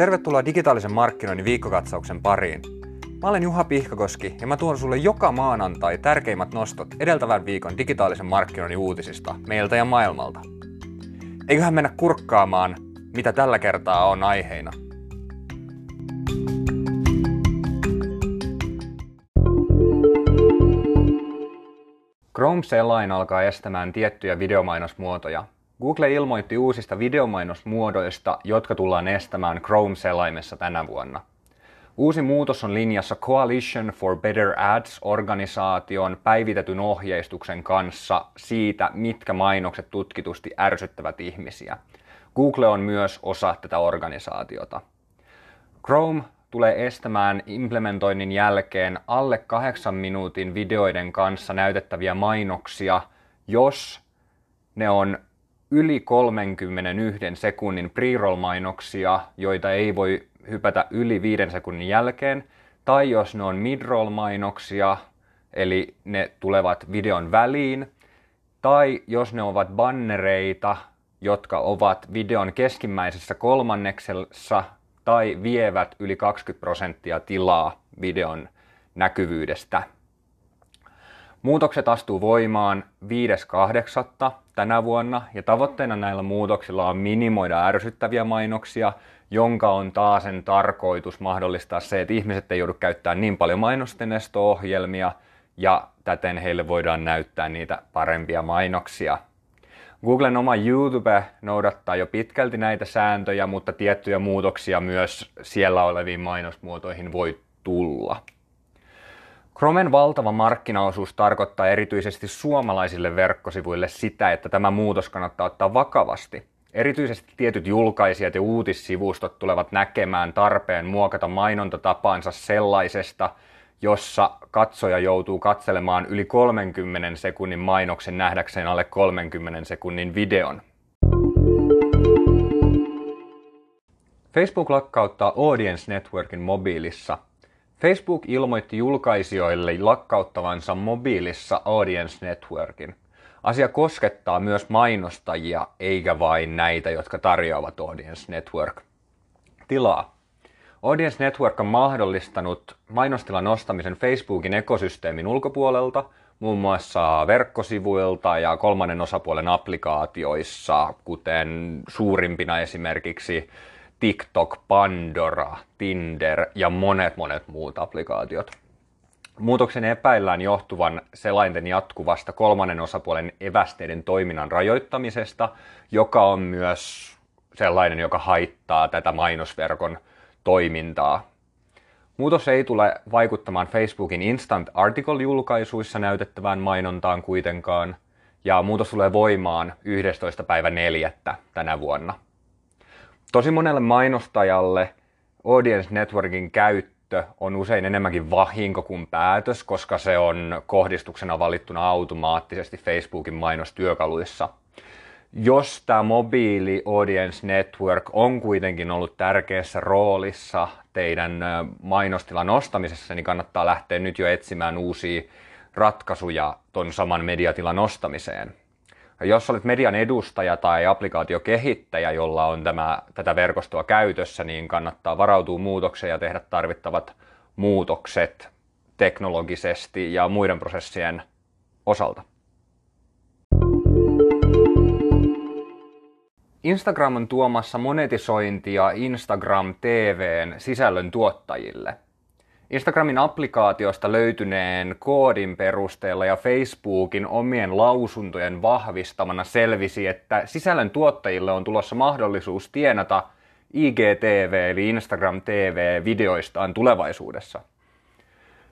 Tervetuloa digitaalisen markkinoinnin viikkokatsauksen pariin. Mä olen Juha Pihkakoski ja mä tuon sulle joka maanantai tärkeimmät nostot edeltävän viikon digitaalisen markkinoinnin uutisista meiltä ja maailmalta. Eiköhän mennä kurkkaamaan, mitä tällä kertaa on aiheina. Chrome-selain alkaa estämään tiettyjä videomainosmuotoja. Google ilmoitti uusista videomainosmuodoista, jotka tullaan estämään Chrome-selaimessa tänä vuonna. Uusi muutos on linjassa Coalition for Better Ads-organisaation päivitetyn ohjeistuksen kanssa siitä, mitkä mainokset tutkitusti ärsyttävät ihmisiä. Google on myös osa tätä organisaatiota. Chrome tulee estämään implementoinnin jälkeen alle kahdeksan minuutin videoiden kanssa näytettäviä mainoksia, jos ne on yli 31 sekunnin pre-roll-mainoksia, joita ei voi hypätä yli viiden sekunnin jälkeen, tai jos ne on mid-roll-mainoksia, eli ne tulevat videon väliin, tai jos ne ovat bannereita, jotka ovat videon keskimmäisessä kolmanneksessa tai vievät yli 20 prosenttia tilaa videon näkyvyydestä. Muutokset astuu voimaan 5.8. tänä vuonna ja tavoitteena näillä muutoksilla on minimoida ärsyttäviä mainoksia, jonka on taasen tarkoitus mahdollistaa se, että ihmiset ei joudu käyttämään niin paljon mainosten ohjelmia ja täten heille voidaan näyttää niitä parempia mainoksia. Googlen oma YouTube noudattaa jo pitkälti näitä sääntöjä, mutta tiettyjä muutoksia myös siellä oleviin mainosmuotoihin voi tulla. Chromen valtava markkinaosuus tarkoittaa erityisesti suomalaisille verkkosivuille sitä, että tämä muutos kannattaa ottaa vakavasti. Erityisesti tietyt julkaisijat ja uutissivustot tulevat näkemään tarpeen muokata mainontatapaansa sellaisesta, jossa katsoja joutuu katselemaan yli 30 sekunnin mainoksen nähdäkseen alle 30 sekunnin videon. Facebook lakkauttaa Audience Networkin mobiilissa. Facebook ilmoitti julkaisijoille lakkauttavansa mobiilissa Audience Networkin. Asia koskettaa myös mainostajia, eikä vain näitä, jotka tarjoavat Audience Network tilaa. Audience Network on mahdollistanut mainostilan nostamisen Facebookin ekosysteemin ulkopuolelta, muun muassa verkkosivuilta ja kolmannen osapuolen applikaatioissa, kuten suurimpina esimerkiksi TikTok, Pandora, Tinder ja monet monet muut applikaatiot. Muutoksen epäillään johtuvan selainten jatkuvasta kolmannen osapuolen evästeiden toiminnan rajoittamisesta, joka on myös sellainen, joka haittaa tätä mainosverkon toimintaa. Muutos ei tule vaikuttamaan Facebookin Instant Article-julkaisuissa näytettävään mainontaan kuitenkaan, ja muutos tulee voimaan 11. päivä 4. tänä vuonna. Tosi monelle mainostajalle Audience Networkin käyttö on usein enemmänkin vahinko kuin päätös, koska se on kohdistuksena valittuna automaattisesti Facebookin mainostyökaluissa – jos tämä mobiili Audience Network on kuitenkin ollut tärkeässä roolissa teidän mainostilan nostamisessa, niin kannattaa lähteä nyt jo etsimään uusia ratkaisuja ton saman mediatilan nostamiseen. Jos olet median edustaja tai applikaatiokehittäjä, jolla on tämä, tätä verkostoa käytössä, niin kannattaa varautua muutokseen ja tehdä tarvittavat muutokset teknologisesti ja muiden prosessien osalta. Instagram on tuomassa monetisointia Instagram TVn sisällön tuottajille. Instagramin applikaatiosta löytyneen koodin perusteella ja Facebookin omien lausuntojen vahvistamana selvisi, että sisällön tuottajille on tulossa mahdollisuus tienata IGTV eli Instagram TV videoistaan tulevaisuudessa.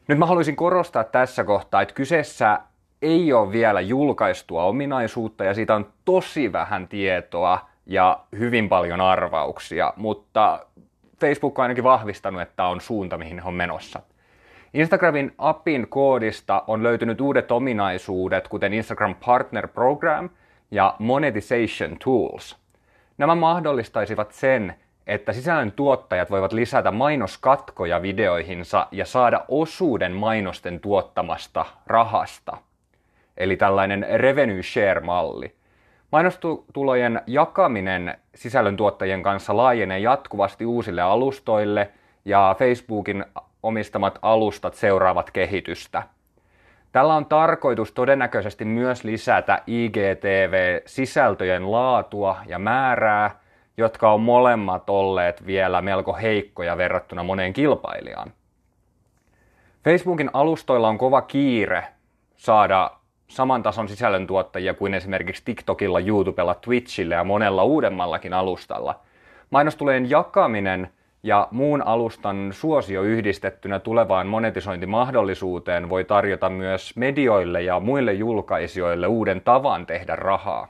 Nyt mä haluaisin korostaa tässä kohtaa, että kyseessä ei ole vielä julkaistua ominaisuutta ja siitä on tosi vähän tietoa ja hyvin paljon arvauksia, mutta Facebook on ainakin vahvistanut, että on suunta, mihin he on menossa. Instagramin appin koodista on löytynyt uudet ominaisuudet, kuten Instagram Partner Program ja Monetization Tools. Nämä mahdollistaisivat sen, että sisällön tuottajat voivat lisätä mainoskatkoja videoihinsa ja saada osuuden mainosten tuottamasta rahasta. Eli tällainen revenue share-malli. Mainostulojen jakaminen sisällöntuottajien kanssa laajenee jatkuvasti uusille alustoille ja Facebookin omistamat alustat seuraavat kehitystä. Tällä on tarkoitus todennäköisesti myös lisätä IGTV-sisältöjen laatua ja määrää, jotka on molemmat olleet vielä melko heikkoja verrattuna moneen kilpailijaan. Facebookin alustoilla on kova kiire saada saman tason sisällöntuottajia kuin esimerkiksi TikTokilla, YouTubella, Twitchillä ja monella uudemmallakin alustalla. Mainostulojen jakaminen ja muun alustan suosio yhdistettynä tulevaan monetisointimahdollisuuteen voi tarjota myös medioille ja muille julkaisijoille uuden tavan tehdä rahaa.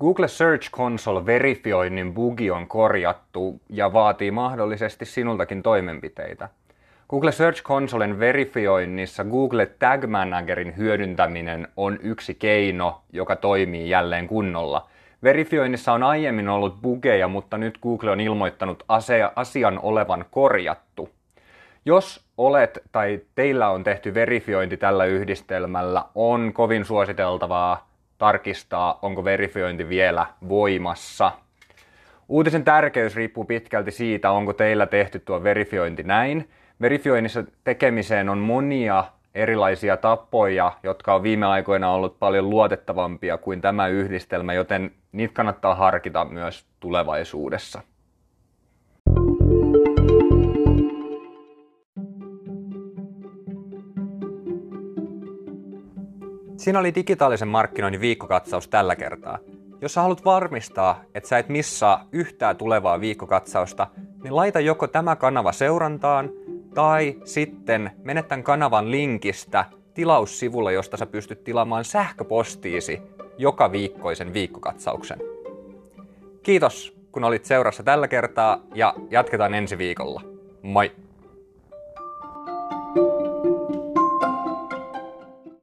Google Search Console-verifioinnin bugi on korjattu ja vaatii mahdollisesti sinultakin toimenpiteitä. Google Search Consolen verifioinnissa Google Tag Managerin hyödyntäminen on yksi keino, joka toimii jälleen kunnolla. Verifioinnissa on aiemmin ollut bugeja, mutta nyt Google on ilmoittanut asian olevan korjattu. Jos olet tai teillä on tehty verifiointi tällä yhdistelmällä, on kovin suositeltavaa tarkistaa, onko verifiointi vielä voimassa. Uutisen tärkeys riippuu pitkälti siitä, onko teillä tehty tuo verifiointi näin. Verifioinnissa tekemiseen on monia erilaisia tapoja, jotka on viime aikoina ollut paljon luotettavampia kuin tämä yhdistelmä, joten niitä kannattaa harkita myös tulevaisuudessa. Siinä oli digitaalisen markkinoinnin viikkokatsaus tällä kertaa. Jos sä haluat varmistaa, että sä et missaa yhtään tulevaa viikkokatsausta, niin laita joko tämä kanava seurantaan tai sitten mene tämän kanavan linkistä tilaussivulle, josta sä pystyt tilaamaan sähköpostiisi joka viikkoisen viikkokatsauksen. Kiitos, kun olit seurassa tällä kertaa ja jatketaan ensi viikolla. Moi!